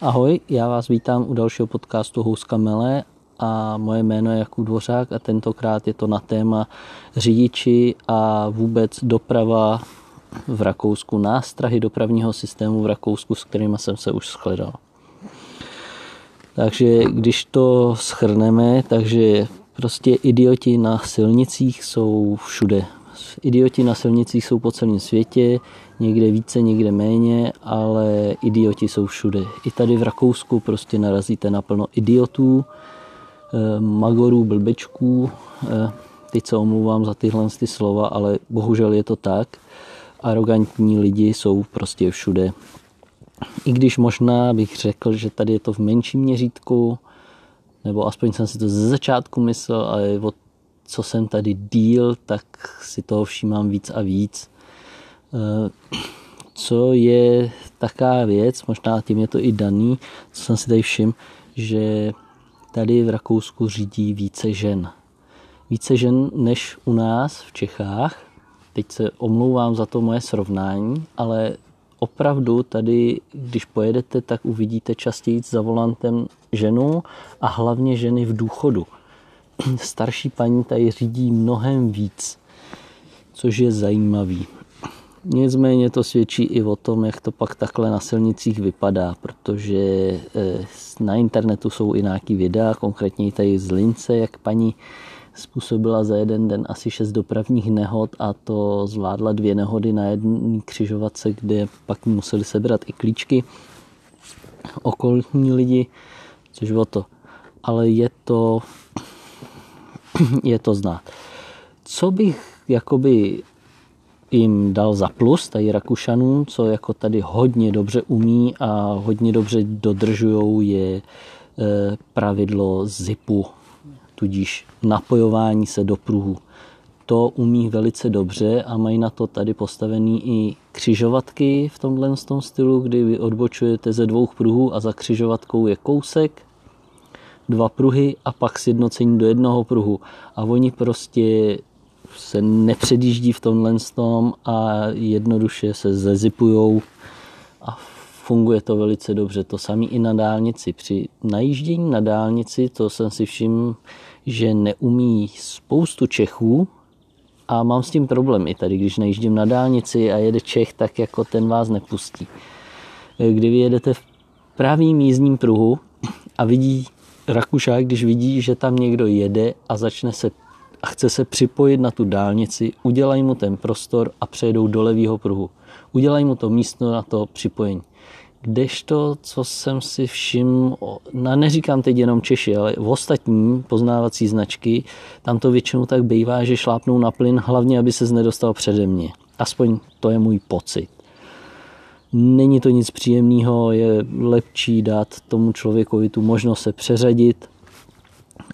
Ahoj, já vás vítám u dalšího podcastu Houska Mele a moje jméno je Jakub Dvořák a tentokrát je to na téma řidiči a vůbec doprava v Rakousku, nástrahy dopravního systému v Rakousku, s kterými jsem se už shledal. Takže když to schrneme, takže prostě idioti na silnicích jsou všude. Idioti na silnicích jsou po celém světě, někde více, někde méně, ale idioti jsou všude. I tady v Rakousku prostě narazíte na plno idiotů, eh, magorů, blbečků. Eh, teď se omlouvám za tyhle ty slova, ale bohužel je to tak. Arrogantní lidi jsou prostě všude. I když možná bych řekl, že tady je to v menším měřítku, nebo aspoň jsem si to ze začátku myslel, ale od co jsem tady díl, tak si toho všímám víc a víc. Eh, co je taká věc, možná tím je to i daný, co jsem si tady všiml, že tady v Rakousku řídí více žen. Více žen než u nás v Čechách. Teď se omlouvám za to moje srovnání, ale opravdu tady, když pojedete, tak uvidíte častěji za volantem ženu a hlavně ženy v důchodu. Starší paní tady řídí mnohem víc, což je zajímavý. Nicméně to svědčí i o tom, jak to pak takhle na silnicích vypadá, protože eh, na internetu jsou i nějaký videa, konkrétně tady z Lince, jak paní způsobila za jeden den asi šest dopravních nehod a to zvládla dvě nehody na jedné křižovatce, kde pak museli sebrat i klíčky okolní lidi, což bylo to. Ale je to, je to znát. Co bych jakoby jim dal za plus, tady Rakušanům, co jako tady hodně dobře umí a hodně dobře dodržujou, je e, pravidlo zipu, tudíž napojování se do pruhu. To umí velice dobře a mají na to tady postavený i křižovatky v tomhle tom stylu, kdy vy odbočujete ze dvou pruhů a za křižovatkou je kousek, dva pruhy a pak sjednocení do jednoho pruhu. A oni prostě se nepředjíždí v tomhle tom a jednoduše se zezipujou a funguje to velice dobře. To samé i na dálnici. Při najíždění na dálnici, to jsem si všiml, že neumí spoustu Čechů a mám s tím problém i tady, když najíždím na dálnici a jede Čech, tak jako ten vás nepustí. Kdy vy jedete v pravým jízdním pruhu a vidí Rakušák, když vidí, že tam někdo jede a začne se a chce se připojit na tu dálnici, udělají mu ten prostor a přejdou do levého pruhu. Udělají mu to místo na to připojení. Kdežto, co jsem si všiml, no neříkám teď jenom Češi, ale v ostatní poznávací značky, tam to většinou tak bývá, že šlápnou na plyn, hlavně, aby se nedostal přede mě. Aspoň to je můj pocit. Není to nic příjemného, je lepší dát tomu člověkovi tu možnost se přeřadit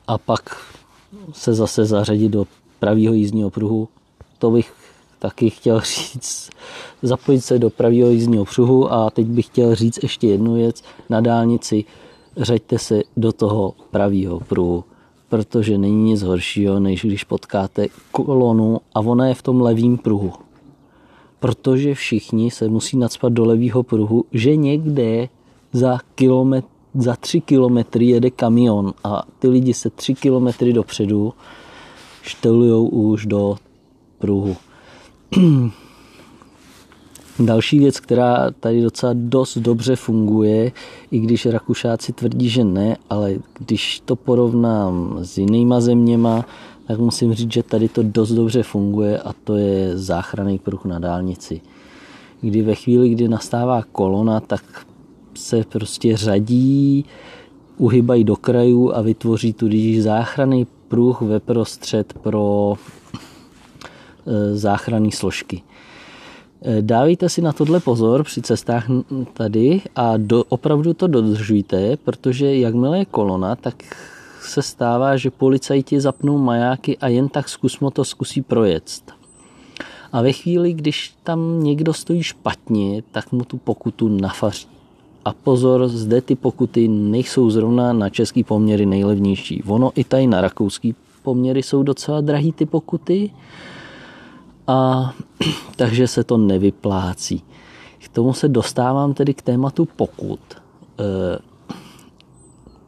a pak se zase zařadit do pravého jízdního pruhu. To bych taky chtěl říct, zapojit se do pravého jízdního pruhu a teď bych chtěl říct ještě jednu věc. Na dálnici řaďte se do toho pravého pruhu, protože není nic horšího, než když potkáte kolonu a ona je v tom levém pruhu. Protože všichni se musí nadspat do levého pruhu, že někde za kilometr za tři kilometry jede kamion a ty lidi se tři kilometry dopředu štelujou už do pruhu. Další věc, která tady docela dost dobře funguje, i když Rakušáci tvrdí, že ne, ale když to porovnám s jinýma zeměma, tak musím říct, že tady to dost dobře funguje a to je záchranný pruh na dálnici. Kdy ve chvíli, kdy nastává kolona, tak se prostě řadí, uhybají do krajů a vytvoří tudíž záchranný pruh ve prostřed pro záchranné složky. E, dávejte si na tohle pozor při cestách tady a do, opravdu to dodržujte, protože jakmile je kolona, tak se stává, že policajti zapnou majáky a jen tak zkusmo to zkusí projet. A ve chvíli, když tam někdo stojí špatně, tak mu tu pokutu nafaří. A pozor, zde ty pokuty nejsou zrovna na český poměry nejlevnější. Ono i tady na rakouský poměry jsou docela drahý ty pokuty a takže se to nevyplácí. K tomu se dostávám tedy k tématu pokut. E,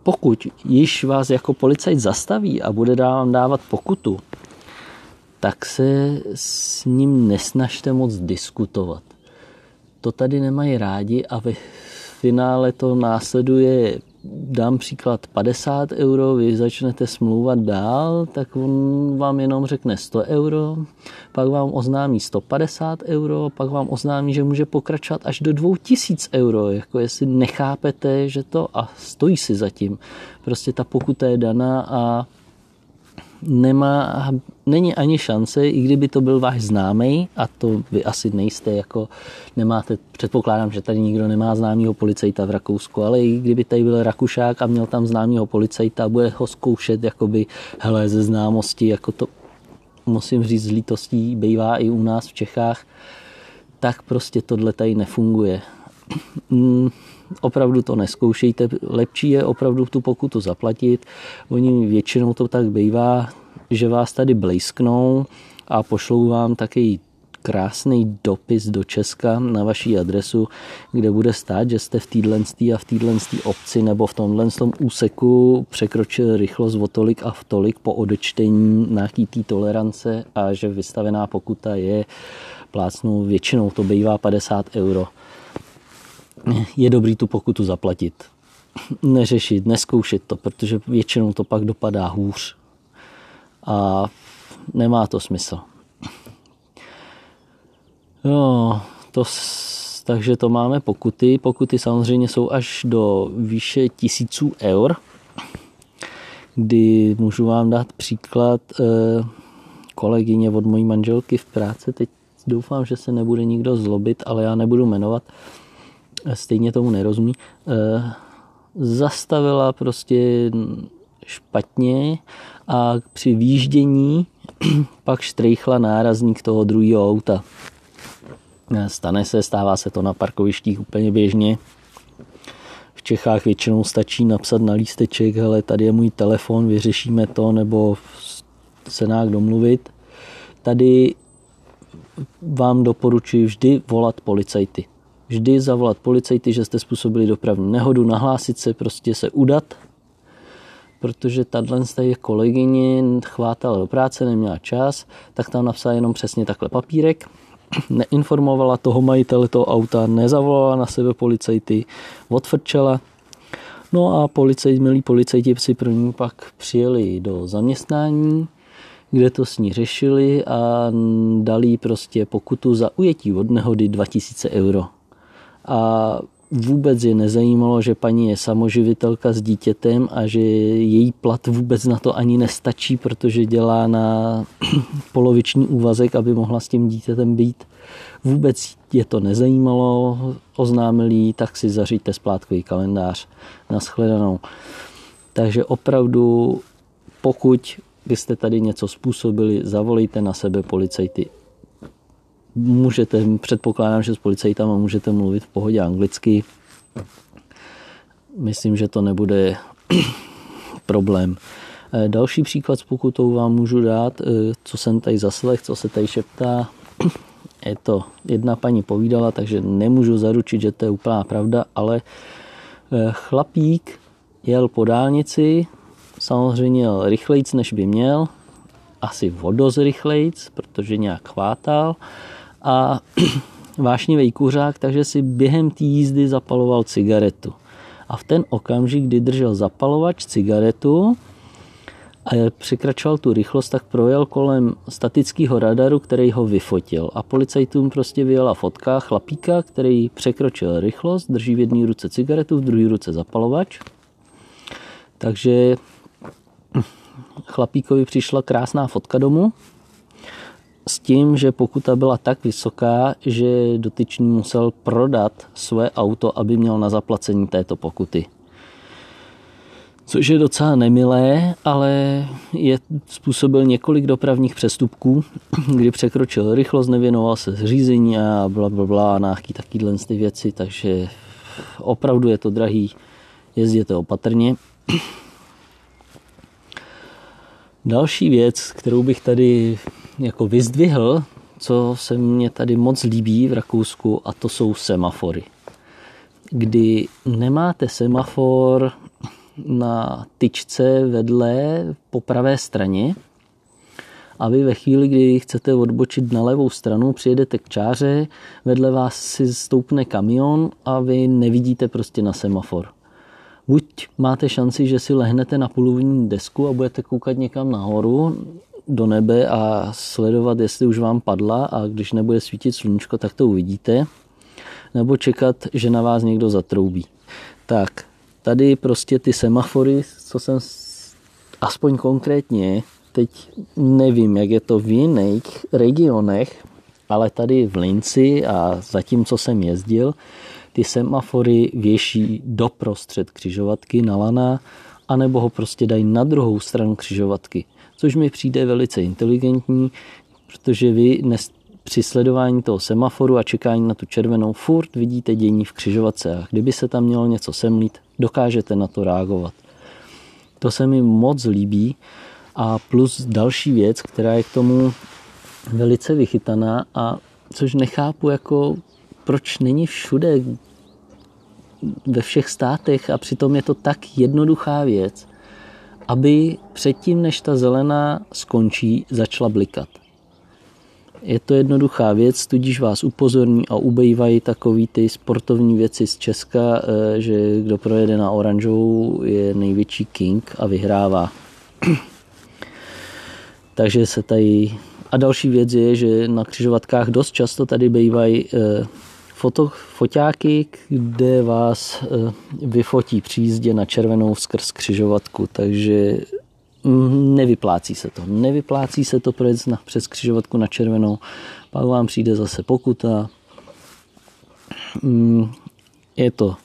pokud již vás jako policajt zastaví a bude vám dávat pokutu, tak se s ním nesnažte moc diskutovat. To tady nemají rádi a ve finále to následuje dám příklad 50 euro, vy začnete smlouvat dál, tak on vám jenom řekne 100 euro, pak vám oznámí 150 euro, pak vám oznámí, že může pokračovat až do 2000 euro, jako jestli nechápete, že to a stojí si zatím. Prostě ta pokuta je daná a nemá, není ani šance, i kdyby to byl váš známý, a to vy asi nejste, jako nemáte, předpokládám, že tady nikdo nemá známého policajta v Rakousku, ale i kdyby tady byl Rakušák a měl tam známého policajta a bude ho zkoušet, jakoby, hele, ze známosti, jako to musím říct z lítostí, bývá i u nás v Čechách, tak prostě tohle tady nefunguje. Opravdu to neskoušejte, lepší je opravdu tu pokutu zaplatit. Oni většinou to tak bývá, že vás tady blízknou a pošlou vám taky krásný dopis do Česka na vaší adresu, kde bude stát, že jste v téhle a v téhle obci nebo v tomhle tom úseku překročil rychlost o tolik a v tolik po odečtení nějaký té tolerance a že vystavená pokuta je plácnou, většinou to bývá 50 euro je dobrý tu pokutu zaplatit. Neřešit, neskoušet to, protože většinou to pak dopadá hůř. A nemá to smysl. Jo, to, takže to máme pokuty. Pokuty samozřejmě jsou až do výše tisíců eur, kdy můžu vám dát příklad eh, kolegyně od mojí manželky v práci. Teď doufám, že se nebude nikdo zlobit, ale já nebudu jmenovat stejně tomu nerozumí, eh, zastavila prostě špatně a při výjíždění pak štrejchla nárazník toho druhého auta. Eh, stane se, stává se to na parkovištích úplně běžně. V Čechách většinou stačí napsat na lísteček, hele, tady je můj telefon, vyřešíme to, nebo se nějak domluvit. Tady vám doporučuji vždy volat policajty vždy zavolat policajty, že jste způsobili dopravní nehodu, nahlásit se, prostě se udat, protože tato je kolegyně chvátala do práce, neměla čas, tak tam napsala jenom přesně takhle papírek, neinformovala toho majitele toho auta, nezavolala na sebe policajty, odfrčela. No a policajti, milí policajti si první pak přijeli do zaměstnání, kde to s ní řešili a dali prostě pokutu za ujetí od nehody 2000 euro a vůbec je nezajímalo, že paní je samoživitelka s dítětem a že její plat vůbec na to ani nestačí, protože dělá na poloviční úvazek, aby mohla s tím dítětem být. Vůbec je to nezajímalo, oznámili jí, tak si zaříďte splátkový kalendář na shledanou. Takže opravdu, pokud byste tady něco způsobili, zavolejte na sebe policajty můžete, předpokládám, že s policajtama můžete mluvit v pohodě anglicky. Myslím, že to nebude problém. Eh, další příklad s pokutou vám můžu dát, eh, co jsem tady zaslech, co se tady šeptá. Je to jedna paní povídala, takže nemůžu zaručit, že to je úplná pravda, ale eh, chlapík jel po dálnici, samozřejmě jel rychlejc, než by měl, asi vodoz rychlejc, protože nějak chvátal a vášnivý kuřák, takže si během té jízdy zapaloval cigaretu. A v ten okamžik, kdy držel zapalovač cigaretu a překračoval tu rychlost, tak projel kolem statického radaru, který ho vyfotil. A policajtům prostě vyjela fotka chlapíka, který překročil rychlost, drží v jedné ruce cigaretu, v druhé ruce zapalovač. Takže chlapíkovi přišla krásná fotka domů, s tím, že pokuta byla tak vysoká, že dotyčný musel prodat své auto, aby měl na zaplacení této pokuty. Což je docela nemilé, ale je způsobil několik dopravních přestupků, kdy překročil rychlost, nevěnoval se zřízení a bla, bla, bla, nějaký takovýhle ty věci, takže opravdu je to drahý, jezděte opatrně. Další věc, kterou bych tady jako vyzdvihl, co se mně tady moc líbí v Rakousku, a to jsou semafory. Kdy nemáte semafor na tyčce vedle po pravé straně, a vy ve chvíli, kdy chcete odbočit na levou stranu, přijedete k čáře, vedle vás si stoupne kamion a vy nevidíte prostě na semafor. Buď máte šanci, že si lehnete na půlovní desku a budete koukat někam nahoru, do nebe a sledovat, jestli už vám padla a když nebude svítit sluníčko, tak to uvidíte. Nebo čekat, že na vás někdo zatroubí. Tak, tady prostě ty semafory, co jsem aspoň konkrétně, teď nevím, jak je to v jiných regionech, ale tady v Linci a zatím, co jsem jezdil, ty semafory věší doprostřed křižovatky na lana, anebo ho prostě dají na druhou stranu křižovatky což mi přijde velice inteligentní, protože vy při sledování toho semaforu a čekání na tu červenou furt vidíte dění v křižovatce. A kdyby se tam mělo něco semlít, dokážete na to reagovat. To se mi moc líbí. A plus další věc, která je k tomu velice vychytaná a což nechápu jako proč není všude ve všech státech a přitom je to tak jednoduchá věc, aby předtím, než ta zelená skončí, začala blikat. Je to jednoduchá věc, tudíž vás upozorní a ubejvají takový ty sportovní věci z Česka, eh, že kdo projede na oranžovou je největší king a vyhrává. Takže se tady... A další věc je, že na křižovatkách dost často tady bývají eh, foto, foťáky, kde vás eh, vyfotí při jízdě na červenou skrz křižovatku, takže mm, nevyplácí se to. Nevyplácí se to projet na, přes křižovatku na červenou, pak vám přijde zase pokuta. Mm, je to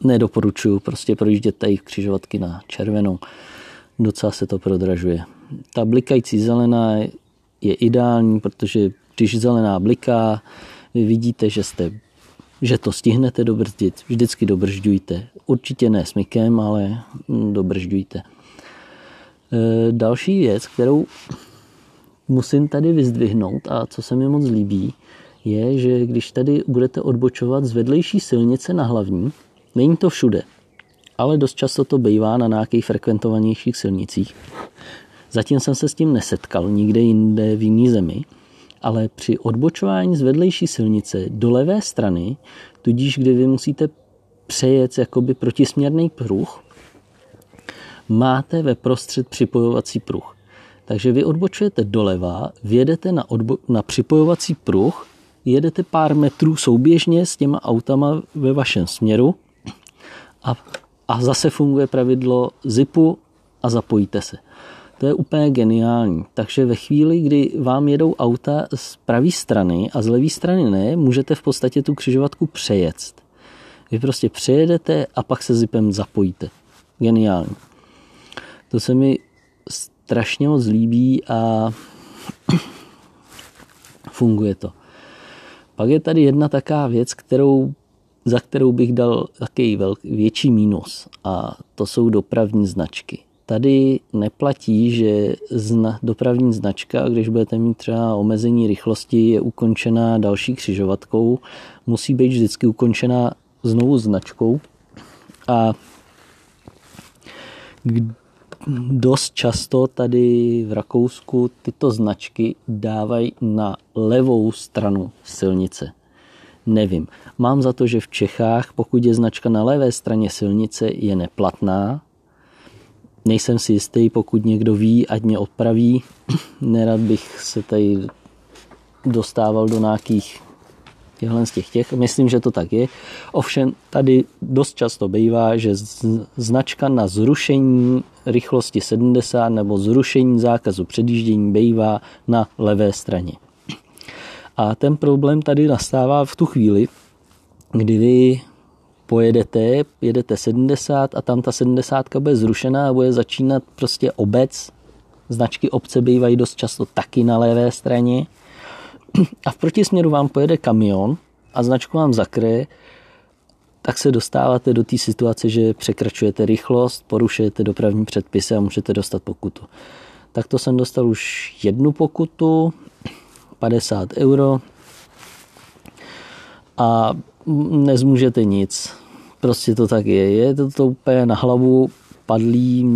nedoporučuju, prostě projíždět tady křižovatky na červenou. Docela se to prodražuje. Ta blikající zelená je ideální, protože když zelená bliká, vy vidíte, že, jste, že to stihnete dobrzdit, vždycky dobržďujte. Určitě ne smykem, ale dobržďujte. E, další věc, kterou musím tady vyzdvihnout a co se mi moc líbí, je, že když tady budete odbočovat z vedlejší silnice na hlavní, není to všude, ale dost často to bývá na nějakých frekventovanějších silnicích. Zatím jsem se s tím nesetkal nikde jinde v jiné zemi, ale při odbočování z vedlejší silnice do levé strany, tudíž kdy vy musíte přejet jakoby protisměrný pruh, máte ve prostřed připojovací pruh. Takže vy odbočujete doleva, vjedete na, odbo- na připojovací pruh, jedete pár metrů souběžně s těma autama ve vašem směru a, a zase funguje pravidlo zipu a zapojíte se. To je úplně geniální. Takže ve chvíli, kdy vám jedou auta z pravé strany a z levé strany ne, můžete v podstatě tu křižovatku přejet. Vy prostě přejedete a pak se zipem zapojíte. Geniální. To se mi strašně moc líbí a funguje to. Pak je tady jedna taká věc, kterou, za kterou bych dal takový větší mínus a to jsou dopravní značky. Tady neplatí, že zna, dopravní značka, když budete mít třeba omezení rychlosti, je ukončená další křižovatkou, musí být vždycky ukončená znovu značkou. A dost často tady v Rakousku tyto značky dávají na levou stranu silnice. Nevím. Mám za to, že v Čechách, pokud je značka na levé straně silnice, je neplatná, Nejsem si jistý, pokud někdo ví, ať mě opraví. Nerad bych se tady dostával do nějakých těchhle z těch těch. Myslím, že to tak je. Ovšem tady dost často bývá, že značka na zrušení rychlosti 70 nebo zrušení zákazu předjíždění bývá na levé straně. A ten problém tady nastává v tu chvíli, kdy vy pojedete, jedete 70 a tam ta 70 bude zrušená a bude začínat prostě obec. Značky obce bývají dost často taky na levé straně. A v protisměru vám pojede kamion a značku vám zakryje, tak se dostáváte do té situace, že překračujete rychlost, porušujete dopravní předpisy a můžete dostat pokutu. Tak to jsem dostal už jednu pokutu, 50 euro a nezmůžete nic. Prostě to tak je. Je to, to úplně na hlavu padlý,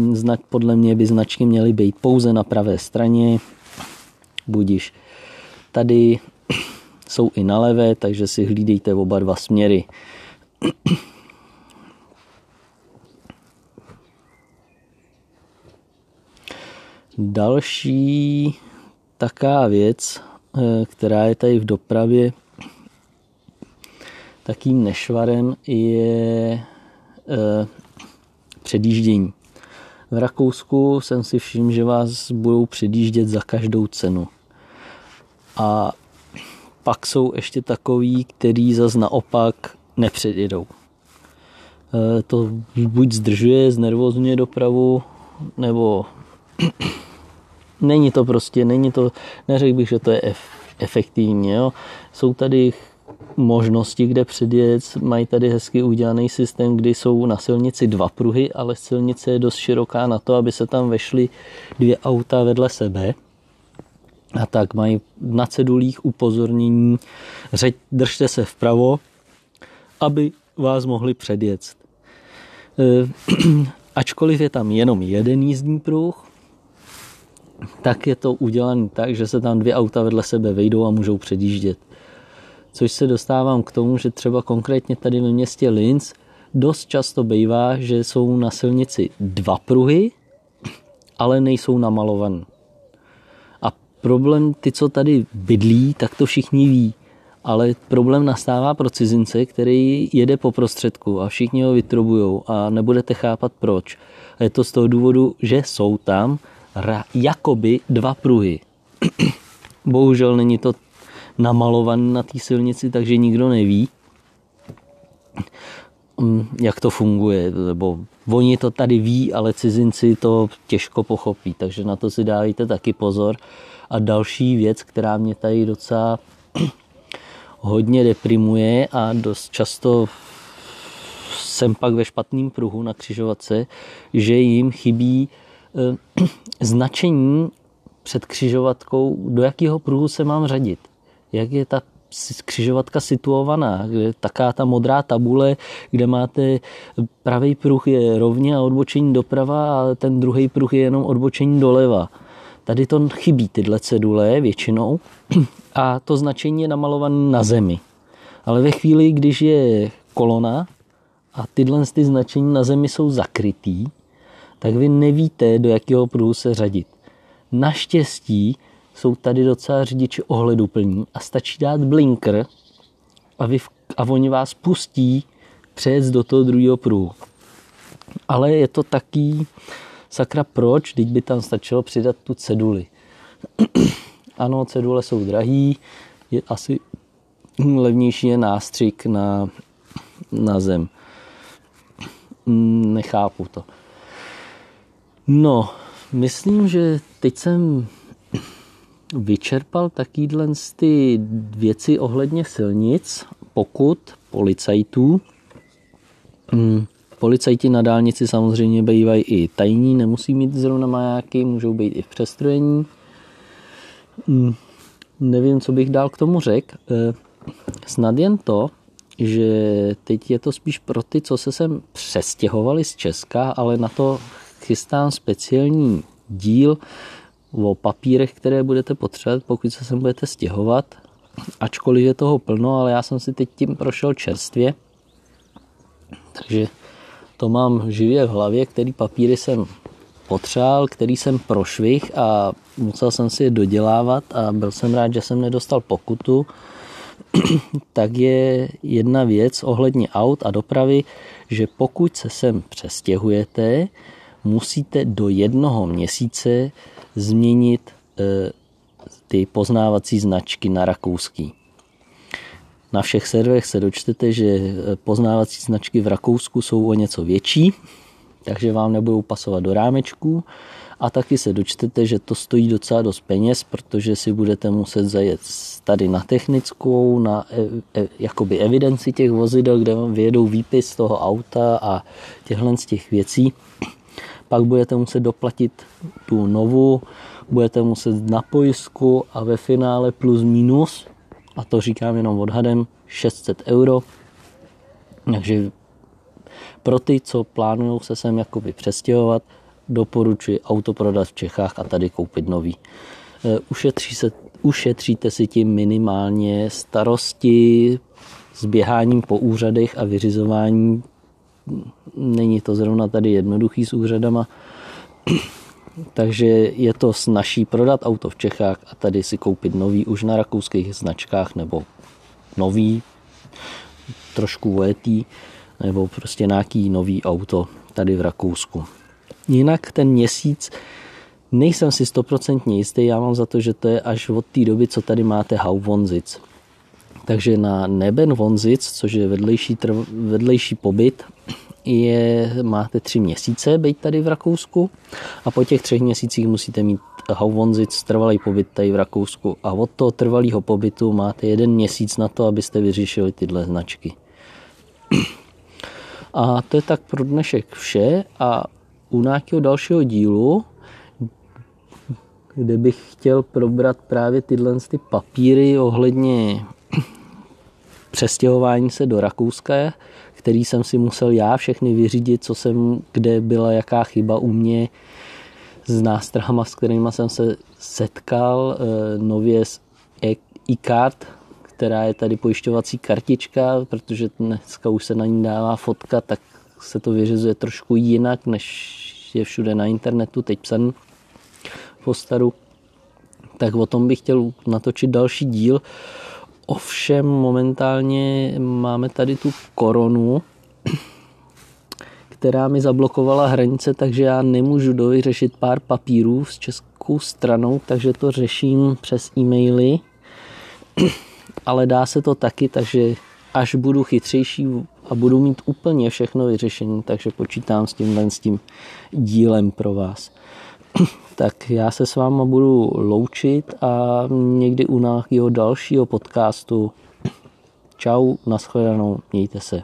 podle mě by značky měly být pouze na pravé straně, budiš. Tady jsou i na levé, takže si hlídejte oba dva směry. Další taká věc, eh, která je tady v dopravě takým nešvarem, je eh, předjíždění. V Rakousku jsem si všiml, že vás budou předjíždět za každou cenu. A pak jsou ještě takový, který zas naopak nepředjedou. E, to buď zdržuje, znervozňuje dopravu, nebo není to prostě, není to, neřekl bych, že to je efektivní. Jo. Jsou tady možnosti, kde předjet, mají tady hezky udělaný systém, kdy jsou na silnici dva pruhy, ale silnice je dost široká na to, aby se tam vešly dvě auta vedle sebe a tak mají na cedulích upozornění, řeď, držte se vpravo, aby vás mohli předjet. E, ačkoliv je tam jenom jeden jízdní pruh, tak je to udělané tak, že se tam dvě auta vedle sebe vejdou a můžou předjíždět. Což se dostávám k tomu, že třeba konkrétně tady ve městě Linz dost často bývá, že jsou na silnici dva pruhy, ale nejsou namalované. Problém, ty, co tady bydlí, tak to všichni ví. Ale problém nastává pro cizince, který jede po prostředku a všichni ho vytrobujou a nebudete chápat proč. A je to z toho důvodu, že jsou tam ra- jakoby dva pruhy. Bohužel není to namalované na té silnici, takže nikdo neví, mm, jak to funguje. Nebo oni to tady ví, ale cizinci to těžko pochopí, takže na to si dávejte taky pozor. A další věc, která mě tady docela hodně deprimuje a dost často jsem pak ve špatném pruhu na křižovatce, že jim chybí eh, značení před křižovatkou, do jakého pruhu se mám řadit. Jak je ta křižovatka situovaná, kde taká ta modrá tabule, kde máte pravý pruh je rovně a odbočení doprava a ten druhý pruh je jenom odbočení doleva. Tady to chybí tyhle cedule většinou a to značení je namalované na zemi. Ale ve chvíli, když je kolona a tyhle ty značení na zemi jsou zakrytý, tak vy nevíte, do jakého pruhu se řadit. Naštěstí jsou tady docela řidiči ohleduplní a stačí dát blinker a, vy, a oni vás pustí přejet do toho druhého pruhu. Ale je to taký, sakra proč, teď by tam stačilo přidat tu ceduli. ano, cedule jsou drahý, je asi levnější je nástřik na, na zem. Nechápu to. No, myslím, že teď jsem vyčerpal takýhle ty věci ohledně silnic, pokud policajtů. Mm, Policajti na dálnici samozřejmě bývají i tajní, nemusí mít zrovna majáky, můžou být i v přestrojení. Hmm, nevím, co bych dál k tomu řekl. Eh, snad jen to, že teď je to spíš pro ty, co se sem přestěhovali z Česka, ale na to chystám speciální díl o papírech, které budete potřebovat, pokud se sem budete stěhovat. Ačkoliv je toho plno, ale já jsem si teď tím prošel čerstvě. Takže to mám živě v hlavě, který papíry jsem potřeboval, který jsem prošvih a musel jsem si je dodělávat a byl jsem rád, že jsem nedostal pokutu. tak je jedna věc ohledně aut a dopravy, že pokud se sem přestěhujete, musíte do jednoho měsíce změnit e, ty poznávací značky na rakouský. Na všech serverech se dočtete, že eh, poznávací značky v Rakousku jsou o něco větší, takže vám nebudou pasovat do rámečku A taky se dočtete, že to stojí docela dost peněz, protože si budete muset zajet tady na technickou, na e, e, jakoby evidenci těch vozidel, kde vám vyjedou výpis toho auta a těchhle z těch věcí. Pak budete muset doplatit tu novou, budete muset na pojistku a ve finále plus minus, a to říkám jenom odhadem, 600 euro. Takže pro ty, co plánují se sem jakoby přestěhovat, doporučuji auto prodat v Čechách a tady koupit nový. E, ušetří se, ušetříte si tím minimálně starosti s běháním po úřadech a vyřizování. Není to zrovna tady jednoduchý s úřadama, takže je to snažší prodat auto v Čechách a tady si koupit nový už na rakouských značkách nebo nový, trošku vojetý, nebo prostě nějaký nový auto tady v Rakousku. Jinak ten měsíc nejsem si stoprocentně jistý, já mám za to, že to je až od té doby, co tady máte Hauvonzic. Takže na Neben Vonzic, což je vedlejší, trv, vedlejší pobyt, je, máte tři měsíce být tady v Rakousku a po těch třech měsících musíte mít Hauvonzic, trvalý pobyt tady v Rakousku a od toho trvalého pobytu máte jeden měsíc na to, abyste vyřešili tyhle značky. A to je tak pro dnešek vše a u nějakého dalšího dílu, kde bych chtěl probrat právě tyhle ty papíry ohledně přestěhování se do Rakouska, který jsem si musel já všechny vyřídit, co jsem, kde byla jaká chyba u mě s nástrahama, s kterými jsem se setkal, eh, nově s e-card, která je tady pojišťovací kartička, protože dneska už se na ní dává fotka, tak se to vyřizuje trošku jinak, než je všude na internetu, teď psaný po staru. Tak o tom bych chtěl natočit další díl. Ovšem momentálně máme tady tu koronu, která mi zablokovala hranice, takže já nemůžu dovyřešit pár papírů s českou stranou, takže to řeším přes e-maily. Ale dá se to taky, takže až budu chytřejší a budu mít úplně všechno vyřešení, takže počítám s tímhle s tím dílem pro vás. Tak já se s váma budu loučit a někdy u nějakého dalšího podcastu. Čau, nashledanou, mějte se.